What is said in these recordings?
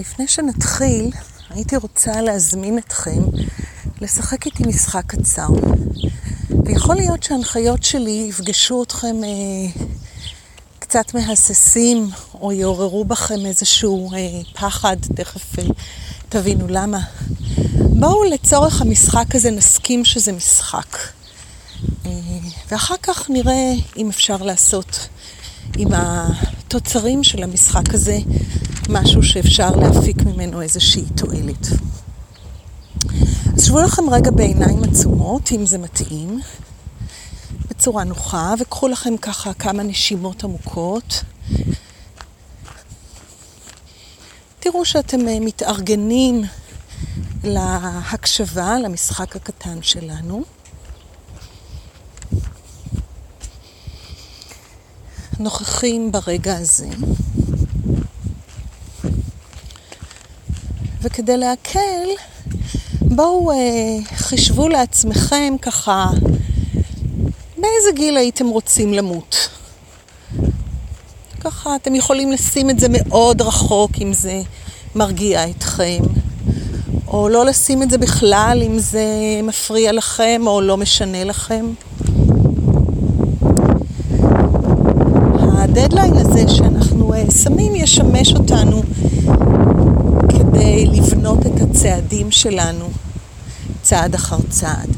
לפני שנתחיל, הייתי רוצה להזמין אתכם לשחק איתי משחק קצר. ויכול להיות שההנחיות שלי יפגשו אתכם אה, קצת מהססים, או יעוררו בכם איזשהו אה, פחד, תכף אה, תבינו למה. בואו לצורך המשחק הזה נסכים שזה משחק. אה, ואחר כך נראה אם אפשר לעשות עם התוצרים של המשחק הזה משהו שאפשר להפיק ממנו איזושהי תועלת. אז שבו לכם רגע בעיניים עצומות, אם זה מתאים, בצורה נוחה, וקחו לכם ככה כמה נשימות עמוקות. תראו שאתם אה, מתארגנים להקשבה, למשחק הקטן שלנו. נוכחים ברגע הזה. וכדי להקל, בואו אה, חישבו לעצמכם ככה באיזה גיל הייתם רוצים למות. ככה אתם יכולים לשים את זה מאוד רחוק אם זה מרגיע אתכם, או לא לשים את זה בכלל אם זה מפריע לכם או לא משנה לכם. הדדליין הזה שאנחנו אה, שמים ישמש אותנו כדי לבנות את הצעדים שלנו צעד אחר צעד.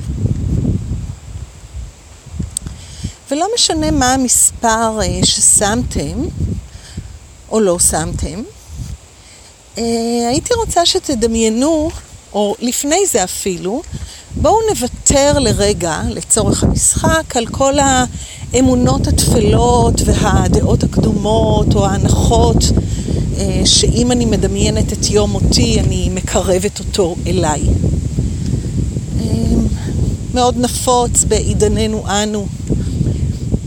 ולא משנה מה המספר אה, ששמתם או לא שמתם, אה, הייתי רוצה שתדמיינו, או לפני זה אפילו, בואו נוותר לרגע, לצורך המשחק, על כל האמונות הטפלות והדעות הקדומות או ההנחות אה, שאם אני מדמיינת את יום מותי, אני מקרבת אותו אליי. אה, מאוד נפוץ בעידננו אנו.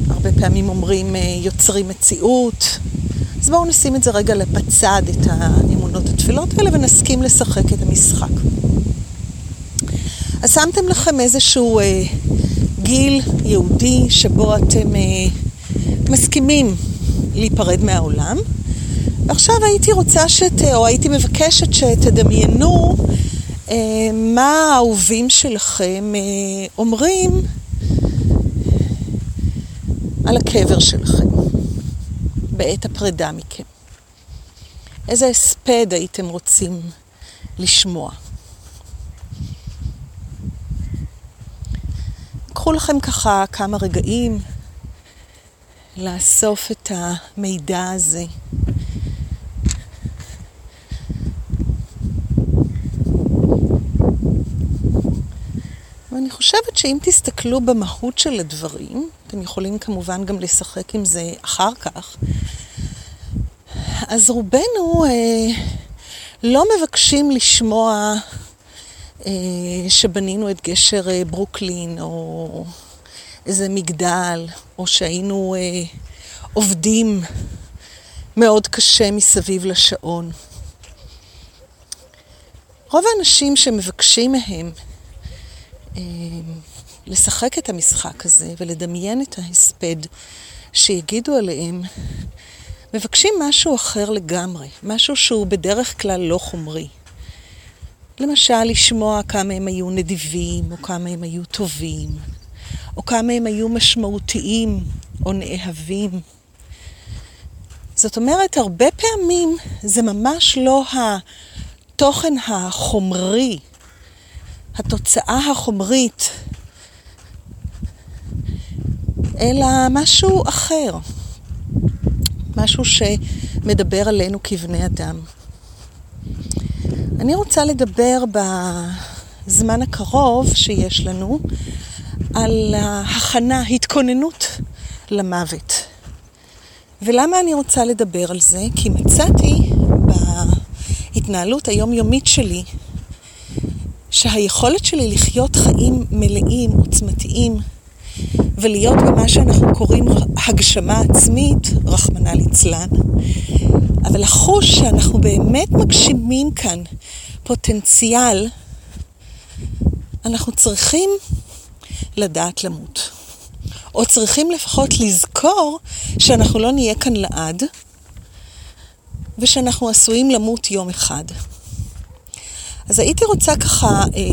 הרבה פעמים אומרים אה, יוצרים מציאות. אז בואו נשים את זה רגע בצד, את האמונות התפילות האלה, ונסכים לשחק את המשחק. אז שמתם לכם איזשהו אה, גיל יהודי שבו אתם אה, מסכימים להיפרד מהעולם. ועכשיו הייתי רוצה שת... או הייתי מבקשת שתדמיינו אה, מה האהובים שלכם אה, אומרים על הקבר שלכם בעת הפרידה מכם. איזה הספד הייתם רוצים לשמוע? קחו לכם ככה כמה רגעים לאסוף את המידע הזה. ואני חושבת שאם תסתכלו במהות של הדברים, אתם יכולים כמובן גם לשחק עם זה אחר כך, אז רובנו אה, לא מבקשים לשמוע שבנינו את גשר אה, ברוקלין, או איזה מגדל, או שהיינו אה, עובדים מאוד קשה מסביב לשעון. רוב האנשים שמבקשים מהם אה, לשחק את המשחק הזה ולדמיין את ההספד שיגידו עליהם, מבקשים משהו אחר לגמרי, משהו שהוא בדרך כלל לא חומרי. למשל, לשמוע כמה הם היו נדיבים, או כמה הם היו טובים, או כמה הם היו משמעותיים או נאהבים. זאת אומרת, הרבה פעמים זה ממש לא התוכן החומרי, התוצאה החומרית, אלא משהו אחר, משהו שמדבר עלינו כבני אדם. אני רוצה לדבר בזמן הקרוב שיש לנו על ההכנה, התכוננות למוות. ולמה אני רוצה לדבר על זה? כי מצאתי בהתנהלות היומיומית שלי שהיכולת שלי לחיות חיים מלאים, עוצמתיים, ולהיות במה שאנחנו קוראים הגשמה עצמית, רחמנא ליצלן, אבל לחוש שאנחנו באמת מגשימים כאן פוטנציאל, אנחנו צריכים לדעת למות. או צריכים לפחות לזכור שאנחנו לא נהיה כאן לעד, ושאנחנו עשויים למות יום אחד. אז הייתי רוצה ככה אה,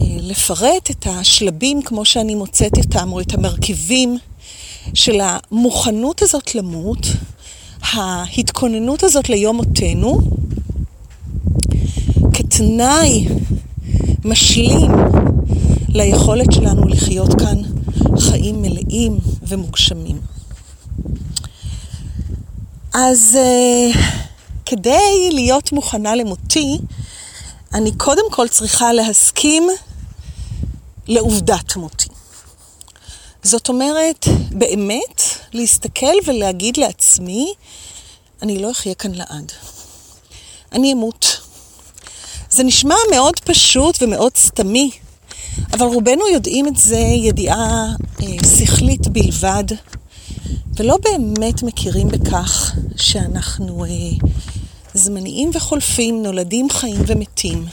לפרט את השלבים כמו שאני מוצאת אותם, או את המרכיבים של המוכנות הזאת למות, ההתכוננות הזאת ליום מותנו, כתנאי משלים ליכולת שלנו לחיות כאן חיים מלאים ומוגשמים. אז uh, כדי להיות מוכנה למותי, אני קודם כל צריכה להסכים לעובדת מותי. זאת אומרת, באמת, להסתכל ולהגיד לעצמי, אני לא אחיה כאן לעד. אני אמות. זה נשמע מאוד פשוט ומאוד סתמי, אבל רובנו יודעים את זה ידיעה אה, שכלית בלבד, ולא באמת מכירים בכך שאנחנו אה, זמניים וחולפים, נולדים חיים ומתים,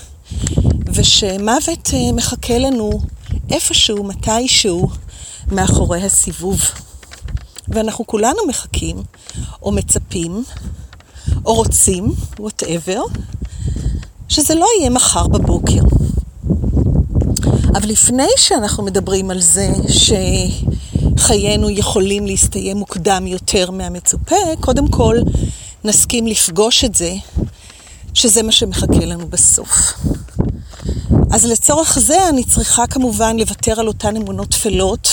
ושמוות אה, מחכה לנו איפשהו, מתישהו, מאחורי הסיבוב. ואנחנו כולנו מחכים, או מצפים, או רוצים, whatever, שזה לא יהיה מחר בבוקר. אבל לפני שאנחנו מדברים על זה שחיינו יכולים להסתיים מוקדם יותר מהמצופה, קודם כל נסכים לפגוש את זה, שזה מה שמחכה לנו בסוף. אז לצורך זה אני צריכה כמובן לוותר על אותן אמונות טפלות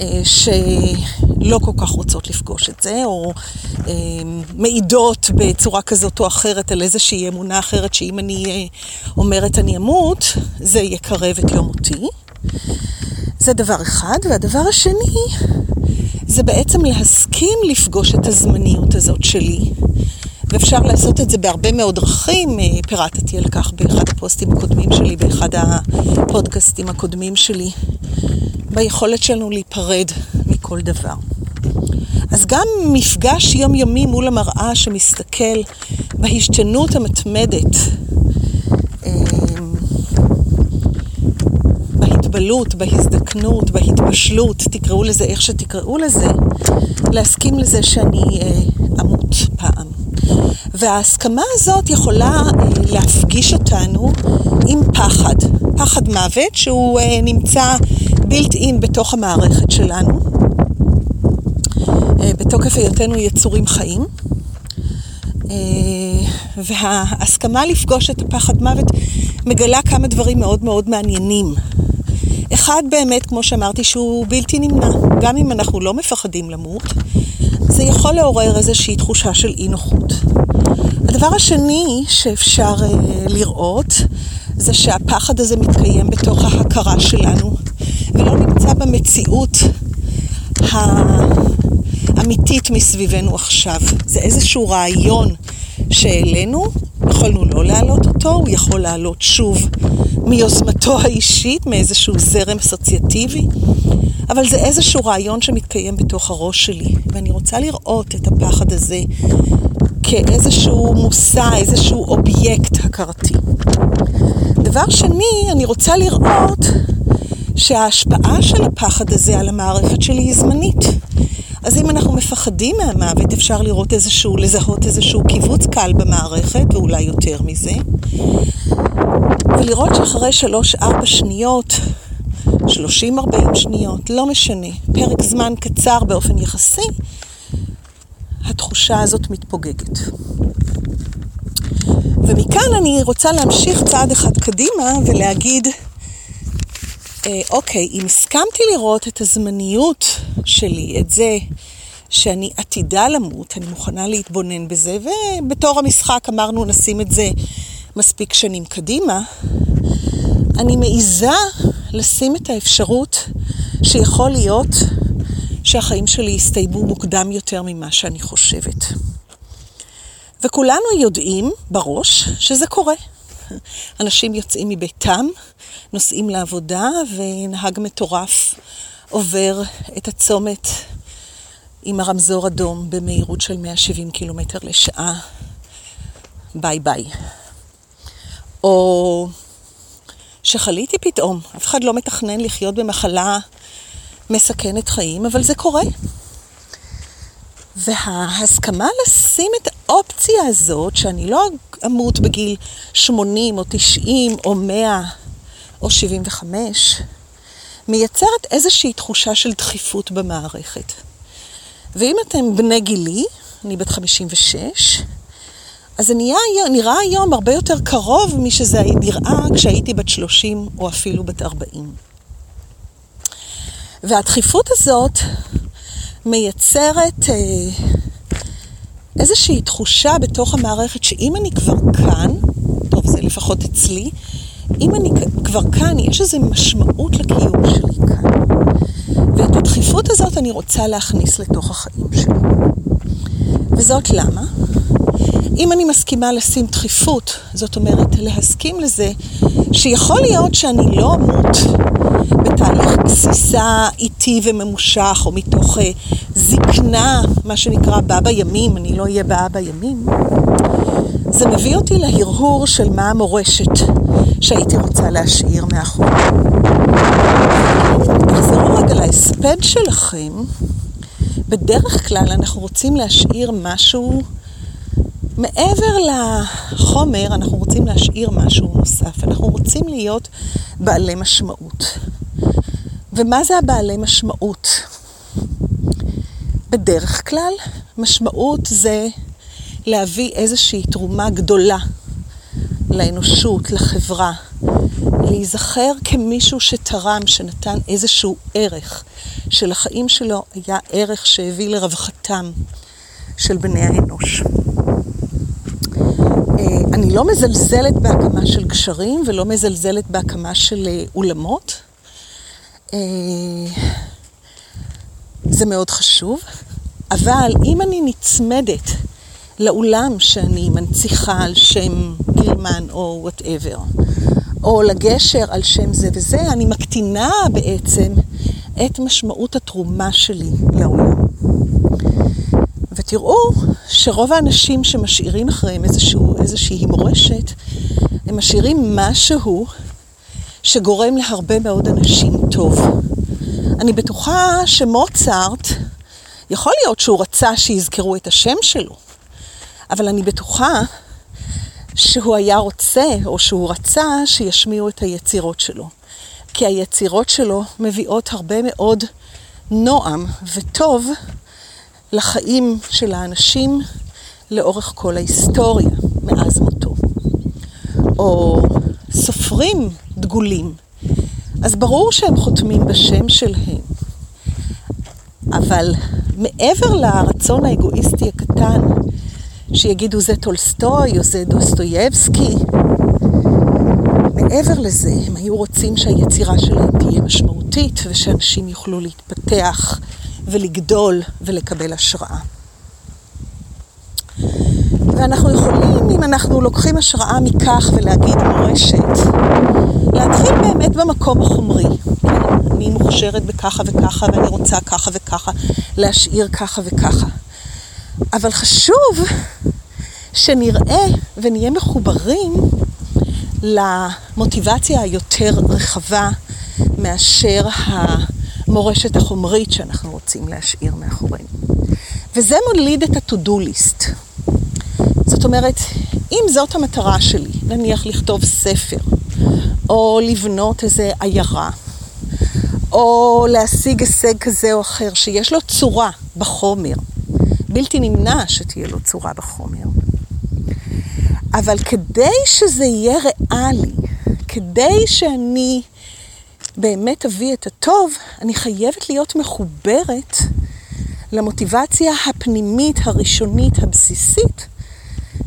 אה, שלא כל כך רוצות לפגוש את זה, או אה, מעידות בצורה כזאת או אחרת על איזושהי אמונה אחרת, שאם אני אה, אומרת אני אמות, זה יקרב את יום מותי. זה דבר אחד. והדבר השני, זה בעצם להסכים לפגוש את הזמניות הזאת שלי. ואפשר לעשות את זה בהרבה מאוד דרכים, פירטתי על כך באחד הפוסטים הקודמים שלי, באחד הפודקאסטים הקודמים שלי. ביכולת שלנו להיפרד מכל דבר. אז גם מפגש יומיומי מול המראה שמסתכל בהשתנות המתמדת, בהתבלות, בהזדקנות, בהתבשלות, תקראו לזה איך שתקראו לזה, להסכים לזה שאני אה, אמות פעם. וההסכמה הזאת יכולה אה, להפגיש אותנו עם פחד, פחד מוות שהוא אה, נמצא בילט אין בתוך המערכת שלנו, אה, בתוקף היותנו יצורים חיים. וההסכמה לפגוש את הפחד מוות מגלה כמה דברים מאוד מאוד מעניינים. אחד באמת, כמו שאמרתי, שהוא בלתי נמנע. גם אם אנחנו לא מפחדים למות, זה יכול לעורר איזושהי תחושה של אי נוחות. הדבר השני שאפשר uh, לראות זה שהפחד הזה מתקיים בתוך ההכרה שלנו ולא נמצא במציאות האמיתית מסביבנו עכשיו. זה איזשהו רעיון שהעלינו, יכולנו לא להעלות אותו, הוא יכול לעלות שוב מיוזמתו האישית, מאיזשהו זרם אסוציאטיבי, אבל זה איזשהו רעיון שמתקיים בתוך הראש שלי, ואני רוצה לראות את הפחד הזה כאיזשהו מושא, איזשהו אובייקט הכרתי. דבר שני, אני רוצה לראות שההשפעה של הפחד הזה על המערכת שלי היא זמנית. אז אם אנחנו מפחדים מהמוות, אפשר לראות איזשהו, לזהות איזשהו קיבוץ קל במערכת, ואולי יותר מזה. ולראות שאחרי שלוש-ארבע שניות, שלושים ארבעים שניות, לא משנה, פרק זמן קצר באופן יחסי, התחושה הזאת מתפוגגת. ומכאן אני רוצה להמשיך צעד אחד קדימה ולהגיד, אה, אוקיי, אם הסכמתי לראות את הזמניות שלי, את זה שאני עתידה למות, אני מוכנה להתבונן בזה, ובתור המשחק אמרנו נשים את זה מספיק שנים קדימה, אני מעיזה לשים את האפשרות שיכול להיות שהחיים שלי יסתיימו מוקדם יותר ממה שאני חושבת. וכולנו יודעים בראש שזה קורה. אנשים יוצאים מביתם, נוסעים לעבודה, ונהג מטורף עובר את הצומת עם הרמזור אדום במהירות של 170 קילומטר לשעה. ביי ביי. או שחליתי פתאום, אף אחד לא מתכנן לחיות במחלה מסכנת חיים, אבל זה קורה. וההסכמה לשים את האופציה הזאת, שאני לא אמות בגיל 80 או 90 או 100 או 75, מייצרת איזושהי תחושה של דחיפות במערכת. ואם אתם בני גילי, אני בת 56, אז זה נראה, נראה היום הרבה יותר קרוב משזה נראה כשהייתי בת 30 או אפילו בת 40. והדחיפות הזאת מייצרת אה, איזושהי תחושה בתוך המערכת שאם אני כבר כאן, טוב, זה לפחות אצלי, אם אני כבר כאן, יש איזו משמעות לקיום שלי כאן. ואת הדחיפות הזאת אני רוצה להכניס לתוך החיים שלי. וזאת למה? אם אני מסכימה לשים דחיפות, זאת אומרת להסכים לזה שיכול להיות שאני לא אמות בתהליך גסיסה איטי וממושך, או מתוך uh, זקנה, מה שנקרא בא בימים, אני לא אהיה באה בימים, זה מביא אותי להרהור של מה המורשת שהייתי רוצה להשאיר מאחור. תחזרו רגע להספד שלכם. בדרך כלל אנחנו רוצים להשאיר משהו מעבר לחומר, אנחנו רוצים להשאיר משהו נוסף. אנחנו רוצים להיות בעלי משמעות. ומה זה הבעלי משמעות? בדרך כלל, משמעות זה להביא איזושהי תרומה גדולה לאנושות, לחברה, להיזכר כמישהו שתרם, שנתן איזשהו ערך, שלחיים שלו היה ערך שהביא לרווחתם של בני האנוש. אה, אני לא מזלזלת בהקמה של גשרים ולא מזלזלת בהקמה של אה, אולמות. אה, זה מאוד חשוב, אבל אם אני נצמדת לאולם שאני מנציחה על שם גילמן או וואטאבר, או לגשר על שם זה וזה, אני מקטינה בעצם את משמעות התרומה שלי לעולם. ותראו שרוב האנשים שמשאירים אחריהם איזשהו, איזושהי מורשת, הם משאירים משהו שגורם להרבה מאוד אנשים טוב. אני בטוחה שמוצרט, יכול להיות שהוא רצה שיזכרו את השם שלו, אבל אני בטוחה שהוא היה רוצה, או שהוא רצה, שישמיעו את היצירות שלו. כי היצירות שלו מביאות הרבה מאוד נועם וטוב לחיים של האנשים לאורך כל ההיסטוריה, מאז מותו. או סופרים דגולים, אז ברור שהם חותמים בשם שלהם. אבל מעבר לרצון האגואיסטי הקטן, שיגידו זה טולסטוי או זה דוסטויבסקי, מעבר לזה, הם היו רוצים שהיצירה שלהם תהיה משמעותית ושאנשים יוכלו להתפתח ולגדול ולקבל השראה. ואנחנו יכולים, אם אנחנו לוקחים השראה מכך ולהגיד מורשת, להתחיל באמת במקום החומרי. אני מוכשרת בככה וככה ואני רוצה ככה וככה, להשאיר ככה וככה. אבל חשוב שנראה ונהיה מחוברים למוטיבציה היותר רחבה מאשר המורשת החומרית שאנחנו רוצים להשאיר מאחורינו. וזה מוליד את ה-to-do list. זאת אומרת, אם זאת המטרה שלי, נניח לכתוב ספר, או לבנות איזה עיירה, או להשיג הישג כזה או אחר, שיש לו צורה בחומר, בלתי נמנע שתהיה לו צורה בחומר. אבל כדי שזה יהיה ריאלי, כדי שאני באמת אביא את הטוב, אני חייבת להיות מחוברת למוטיבציה הפנימית, הראשונית, הבסיסית,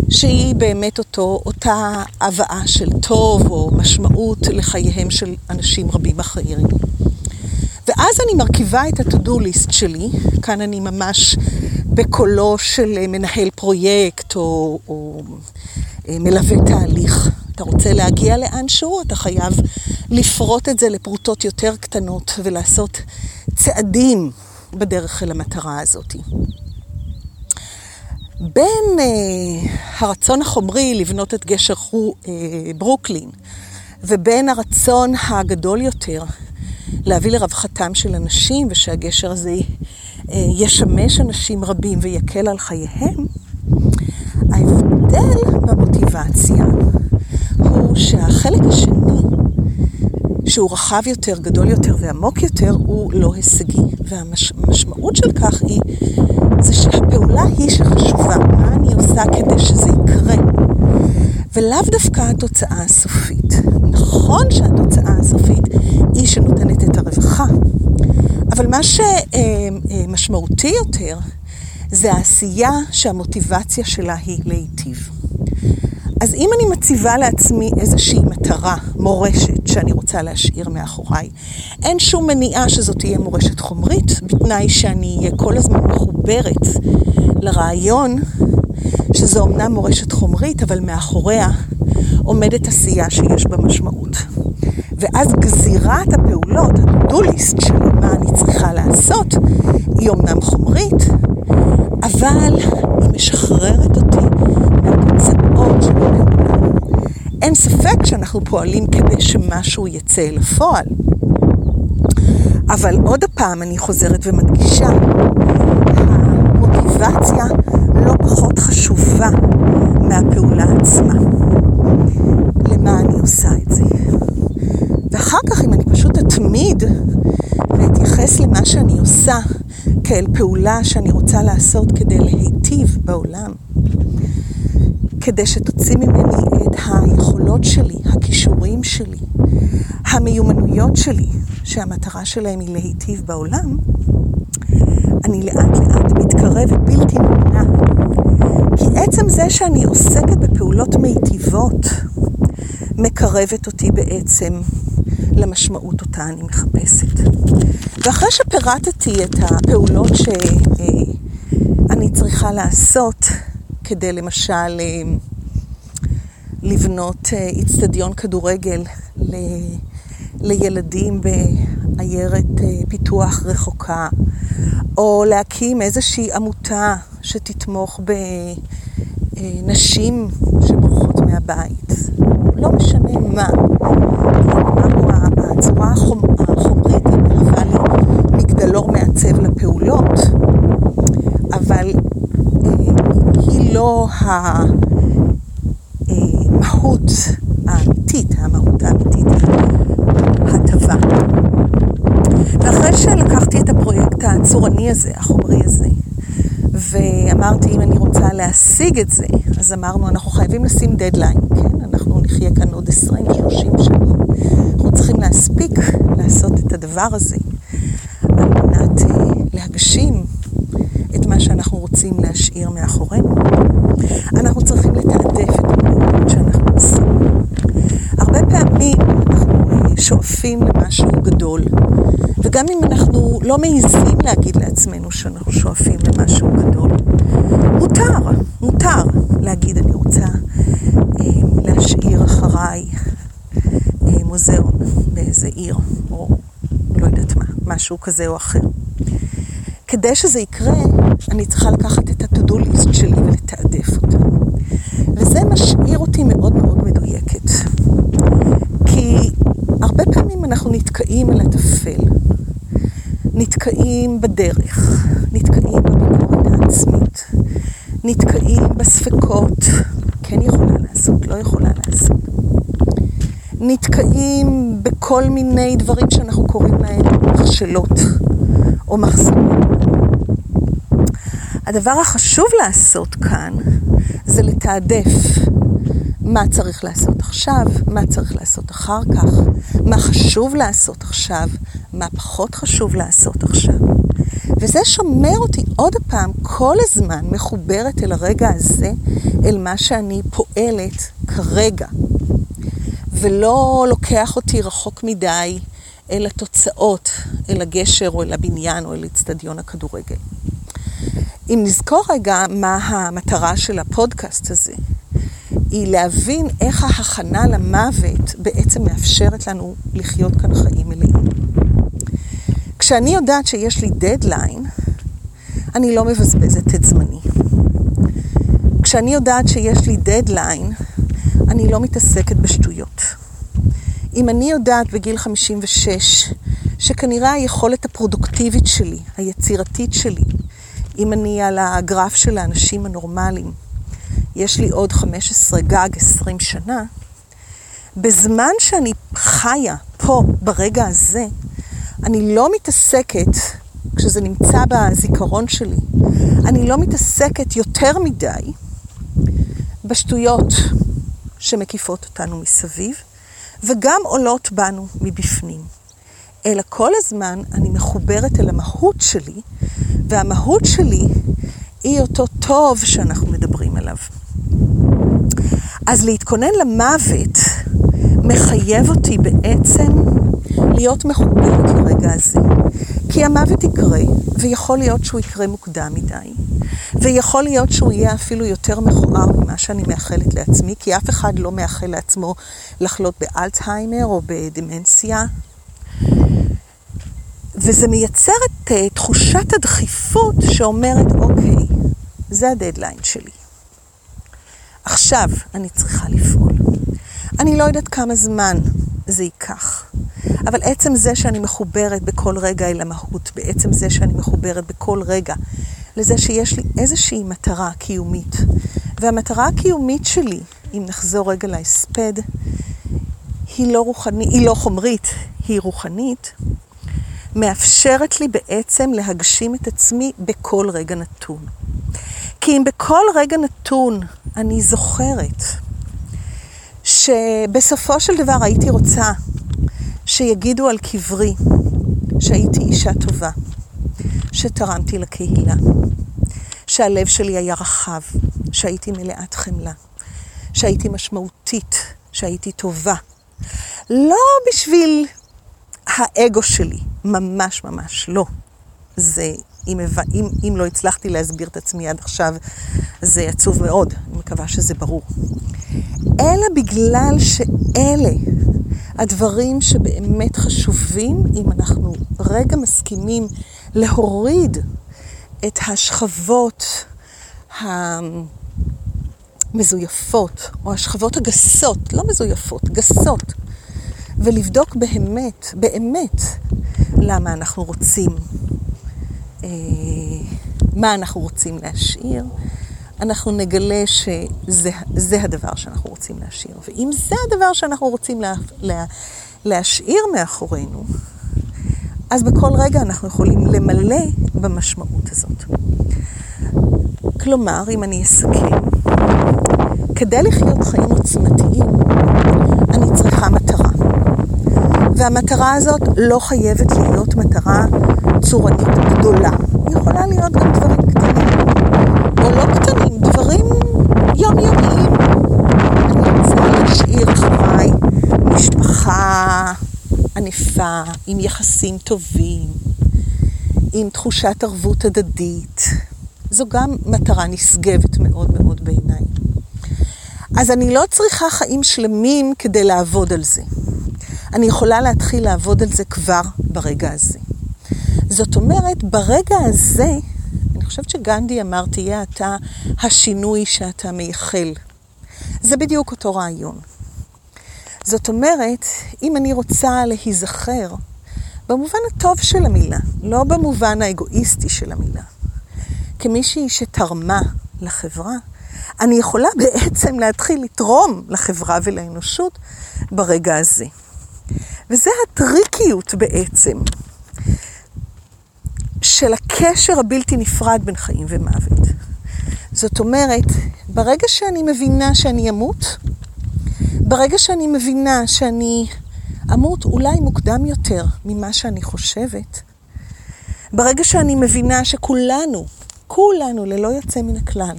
שהיא באמת אותו, אותה הבאה של טוב או משמעות לחייהם של אנשים רבים אחרים. ואז אני מרכיבה את ה-to-do list שלי, כאן אני ממש בקולו של מנהל פרויקט או, או אה, מלווה תהליך. אתה רוצה להגיע לאנשהו, אתה חייב לפרוט את זה לפרוטות יותר קטנות ולעשות צעדים בדרך אל המטרה הזאת. בין uh, הרצון החומרי לבנות את גשר חו, uh, ברוקלין ובין הרצון הגדול יותר להביא לרווחתם של אנשים ושהגשר הזה uh, ישמש אנשים רבים ויקל על חייהם, ההבדל במוטיבציה הוא שהחלק השני, שהוא רחב יותר, גדול יותר ועמוק יותר, הוא לא הישגי. והמשמעות של כך היא, זה שהפעולה היא שחשובה. מה אני עושה כדי שזה יקרה? ולאו דווקא התוצאה הסופית. נכון שהתוצאה הסופית היא שנותנת את הרווחה, אבל מה שמשמעותי יותר זה העשייה שהמוטיבציה שלה היא להיטיב. אז אם אני מציבה לעצמי איזושהי מטרה, מורשת, שאני רוצה להשאיר מאחוריי, אין שום מניעה שזאת תהיה מורשת חומרית, בתנאי שאני אהיה כל הזמן מחוברת לרעיון שזו אמנם מורשת חומרית, אבל מאחוריה עומדת עשייה שיש בה משמעות. ואז גזירת הפעולות, הדודוליסט של מה אני צריכה לעשות, היא אמנם חומרית, אבל היא משחררת אותי אין ספק שאנחנו פועלים כדי שמשהו יצא אל הפועל. אבל עוד פעם אני חוזרת ומדגישה, המוטיבציה לא פחות חשובה מהפעולה עצמה. למה אני עושה את זה? ואחר כך, אם אני פשוט אתמיד ואתייחס למה שאני עושה כאל פעולה שאני רוצה לעשות כדי להיטיב בעולם, כדי שתוציא ממני את היכולות שלי, הכישורים שלי, המיומנויות שלי, שהמטרה שלהם היא להיטיב בעולם, אני לאט לאט מתקרבת בלתי נמנע. כי עצם זה שאני עוסקת בפעולות מיטיבות, מקרבת אותי בעצם למשמעות אותה אני מחפשת. ואחרי שפירטתי את הפעולות שאני צריכה לעשות כדי למשל לבנות איצטדיון כדורגל לילדים בעיירת פיתוח רחוקה, או להקים איזושהי עמותה שתתמוך בנשים שבורחות מהבית. לא משנה מה. הצורה החומרית היא מהווה לי מגדלור מעצב לפעולות, אבל היא לא המהות האמיתית, המהות האמיתית הטבה. ואחרי שלקחתי את הפרויקט הצורני הזה, החומרי הזה, ואמרתי, אם אני רוצה להשיג את זה, אז אמרנו, אנחנו חייבים לשים דדליין, כן? אנחנו נחיה כאן עוד 20-30 שנים. אנחנו צריכים להספיק לעשות את הדבר הזה על מנת uh, להגשים את מה שאנחנו רוצים להשאיר מאחורינו. אנחנו צריכים לתעדף את הפעולות שאנחנו עושים. הרבה פעמים אנחנו uh, שואפים למשהו גדול, וגם אם אנחנו לא מעיזים להגיד לעצמנו שאנחנו שואפים למשהו גדול, מותר, מותר להגיד אני רוצה אה, להשאיר אחריי אה, מוזיאון באיזה עיר, או לא יודעת מה, משהו כזה או אחר. כדי שזה יקרה, אני צריכה לקחת את ה-to-do list שלי ולתעדף אותה. וזה משאיר אותי מאוד מאוד מדויקת. כי הרבה פעמים אנחנו נתקעים על הטפל. נתקעים בדרך, נתקעים בביקורת העצמית, נתקעים בספקות, כן יכולה לעשות, לא יכולה לעשות. נתקעים בכל מיני דברים שאנחנו קוראים להם מכשלות או מחסומים. הדבר החשוב לעשות כאן זה לתעדף מה צריך לעשות עכשיו, מה צריך לעשות אחר כך, מה חשוב לעשות עכשיו, מה פחות חשוב לעשות עכשיו. וזה שומר אותי עוד פעם כל הזמן מחוברת אל הרגע הזה, אל מה שאני פועלת כרגע, ולא לוקח אותי רחוק מדי אל התוצאות, אל הגשר או אל הבניין או אל אצטדיון הכדורגל. אם נזכור רגע מה המטרה של הפודקאסט הזה, היא להבין איך ההכנה למוות בעצם מאפשרת לנו לחיות כאן חיים מלאים. כשאני יודעת שיש לי דדליין, אני לא מבזבזת את זמני. כשאני יודעת שיש לי דדליין, אני לא מתעסקת בשטויות. אם אני יודעת בגיל 56 שכנראה היכולת הפרודוקטיבית שלי, היצירתית שלי, אם אני על הגרף של האנשים הנורמליים, יש לי עוד 15 גג 20 שנה, בזמן שאני חיה פה, ברגע הזה, אני לא מתעסקת, כשזה נמצא בזיכרון שלי, אני לא מתעסקת יותר מדי בשטויות שמקיפות אותנו מסביב, וגם עולות בנו מבפנים. אלא כל הזמן אני מחוברת אל המהות שלי, והמהות שלי היא אותו טוב שאנחנו מדברים עליו. אז להתכונן למוות מחייב אותי בעצם להיות מחוברת לרגע הזה. כי המוות יקרה, ויכול להיות שהוא יקרה מוקדם מדי, ויכול להיות שהוא יהיה אפילו יותר מכוער ממה שאני מאחלת לעצמי, כי אף אחד לא מאחל לעצמו לחלות באלצהיימר או בדמנציה. וזה מייצר את uh, תחושת הדחיפות שאומרת, אוקיי, זה הדדליין שלי. עכשיו אני צריכה לפעול. אני לא יודעת כמה זמן זה ייקח, אבל עצם זה שאני מחוברת בכל רגע אל המהות, בעצם זה שאני מחוברת בכל רגע לזה שיש לי איזושהי מטרה קיומית, והמטרה הקיומית שלי, אם נחזור רגע להספד, היא לא, רוחני, היא לא חומרית, היא רוחנית, מאפשרת לי בעצם להגשים את עצמי בכל רגע נתון. כי אם בכל רגע נתון אני זוכרת שבסופו של דבר הייתי רוצה שיגידו על קברי שהייתי אישה טובה, שתרמתי לקהילה, שהלב שלי היה רחב, שהייתי מלאת חמלה, שהייתי משמעותית, שהייתי טובה. לא בשביל האגו שלי, ממש ממש לא. זה, אם, אם, אם לא הצלחתי להסביר את עצמי עד עכשיו, זה עצוב מאוד, אני מקווה שזה ברור. אלא בגלל שאלה הדברים שבאמת חשובים, אם אנחנו רגע מסכימים להוריד את השכבות המזויפות, או השכבות הגסות, לא מזויפות, גסות, ולבדוק באמת, באמת, למה אנחנו רוצים, אה, מה אנחנו רוצים להשאיר, אנחנו נגלה שזה הדבר שאנחנו רוצים להשאיר. ואם זה הדבר שאנחנו רוצים לה, לה, להשאיר מאחורינו, אז בכל רגע אנחנו יכולים למלא במשמעות הזאת. כלומר, אם אני אסכם, כדי לחיות חיים עוצמתיים, אני צריכה מטרה. והמטרה הזאת לא חייבת להיות מטרה צורנית גדולה. היא יכולה להיות גם דברים קטנים, או לא קטנים, דברים יומיומיים. אני רוצה להשאיר אחריי משפחה ענפה, עם יחסים טובים, עם תחושת ערבות הדדית. זו גם מטרה נשגבת מאוד מאוד בעיניי. אז אני לא צריכה חיים שלמים כדי לעבוד על זה. אני יכולה להתחיל לעבוד על זה כבר ברגע הזה. זאת אומרת, ברגע הזה, אני חושבת שגנדי אמר, תהיה אתה השינוי שאתה מייחל. זה בדיוק אותו רעיון. זאת אומרת, אם אני רוצה להיזכר, במובן הטוב של המילה, לא במובן האגואיסטי של המילה, כמישהי שתרמה לחברה, אני יכולה בעצם להתחיל לתרום לחברה ולאנושות ברגע הזה. וזה הטריקיות בעצם של הקשר הבלתי נפרד בין חיים ומוות. זאת אומרת, ברגע שאני מבינה שאני אמות, ברגע שאני מבינה שאני אמות אולי מוקדם יותר ממה שאני חושבת, ברגע שאני מבינה שכולנו, כולנו ללא יוצא מן הכלל,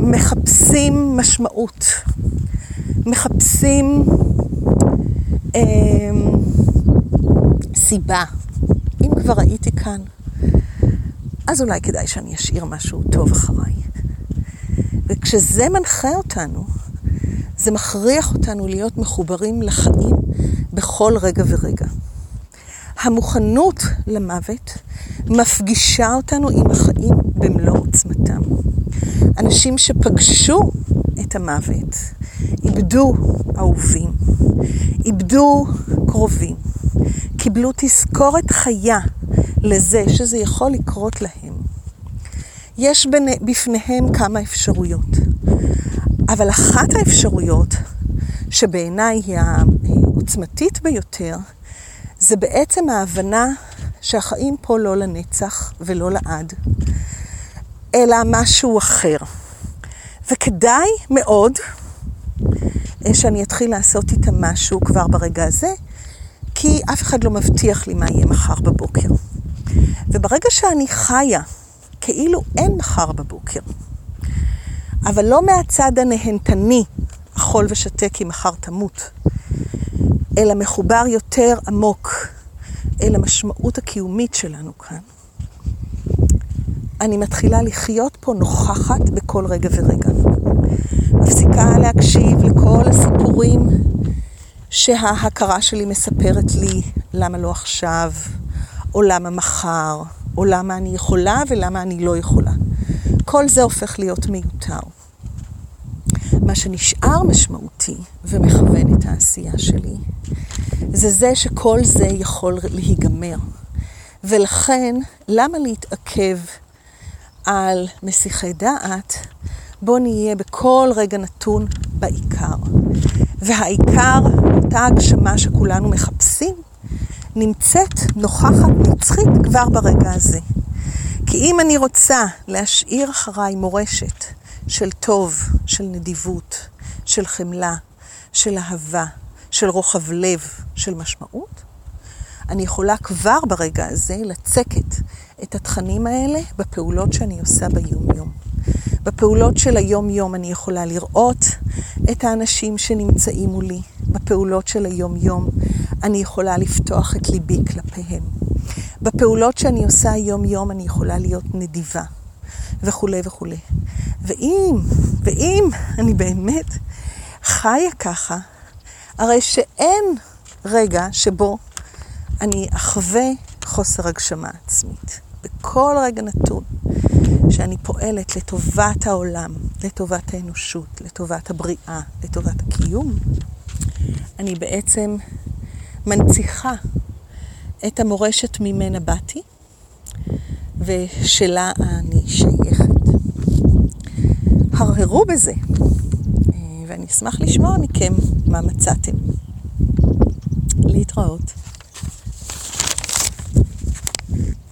מחפשים משמעות, מחפשים אה, סיבה. אם כבר הייתי כאן, אז אולי כדאי שאני אשאיר משהו טוב אחריי. וכשזה מנחה אותנו, זה מכריח אותנו להיות מחוברים לחיים בכל רגע ורגע. המוכנות למוות מפגישה אותנו עם החיים במלוא עוצמתם. אנשים שפגשו את המוות איבדו אהובים, איבדו קרובים, קיבלו תזכורת חיה לזה שזה יכול לקרות להם. יש בפניהם כמה אפשרויות. אבל אחת האפשרויות, שבעיניי היא העוצמתית ביותר, זה בעצם ההבנה שהחיים פה לא לנצח ולא לעד, אלא משהו אחר. וכדאי מאוד אה, שאני אתחיל לעשות איתם משהו כבר ברגע הזה, כי אף אחד לא מבטיח לי מה יהיה מחר בבוקר. וברגע שאני חיה כאילו אין מחר בבוקר, אבל לא מהצד הנהנתני, אכול ושתה כי מחר תמות, אלא מחובר יותר עמוק אל המשמעות הקיומית שלנו כאן. אני מתחילה לחיות פה נוכחת בכל רגע ורגע. מפסיקה להקשיב לכל הסיפורים שההכרה שלי מספרת לי למה לא עכשיו, או למה מחר, או למה אני יכולה ולמה אני לא יכולה. כל זה הופך להיות מיותר. מה שנשאר משמעותי ומכוון את העשייה שלי, זה זה שכל זה יכול להיגמר. ולכן, למה להתעכב על מסיחי דעת? בוא נהיה בכל רגע נתון בעיקר. והעיקר, אותה הגשמה שכולנו מחפשים, נמצאת נוכחת נצחית כבר ברגע הזה. כי אם אני רוצה להשאיר אחריי מורשת של טוב, של נדיבות, של חמלה, של אהבה, של רוחב לב, של משמעות, אני יכולה כבר ברגע הזה לצקת את התכנים האלה בפעולות שאני עושה ביום-יום. בפעולות של היום-יום אני יכולה לראות את האנשים שנמצאים מולי. בפעולות של היום-יום אני יכולה לפתוח את ליבי כלפיהם. בפעולות שאני עושה היום-יום אני יכולה להיות נדיבה, וכולי וכולי. ואם, ואם אני באמת חיה ככה, הרי שאין רגע שבו אני אחווה חוסר הגשמה עצמית. בכל רגע נתון שאני פועלת לטובת העולם, לטובת האנושות, לטובת הבריאה, לטובת הקיום, אני בעצם מנציחה את המורשת ממנה באתי ושלה אני שייכת. הרהרו בזה, ואני אשמח לשמוע מכם מה מצאתם. להתראות.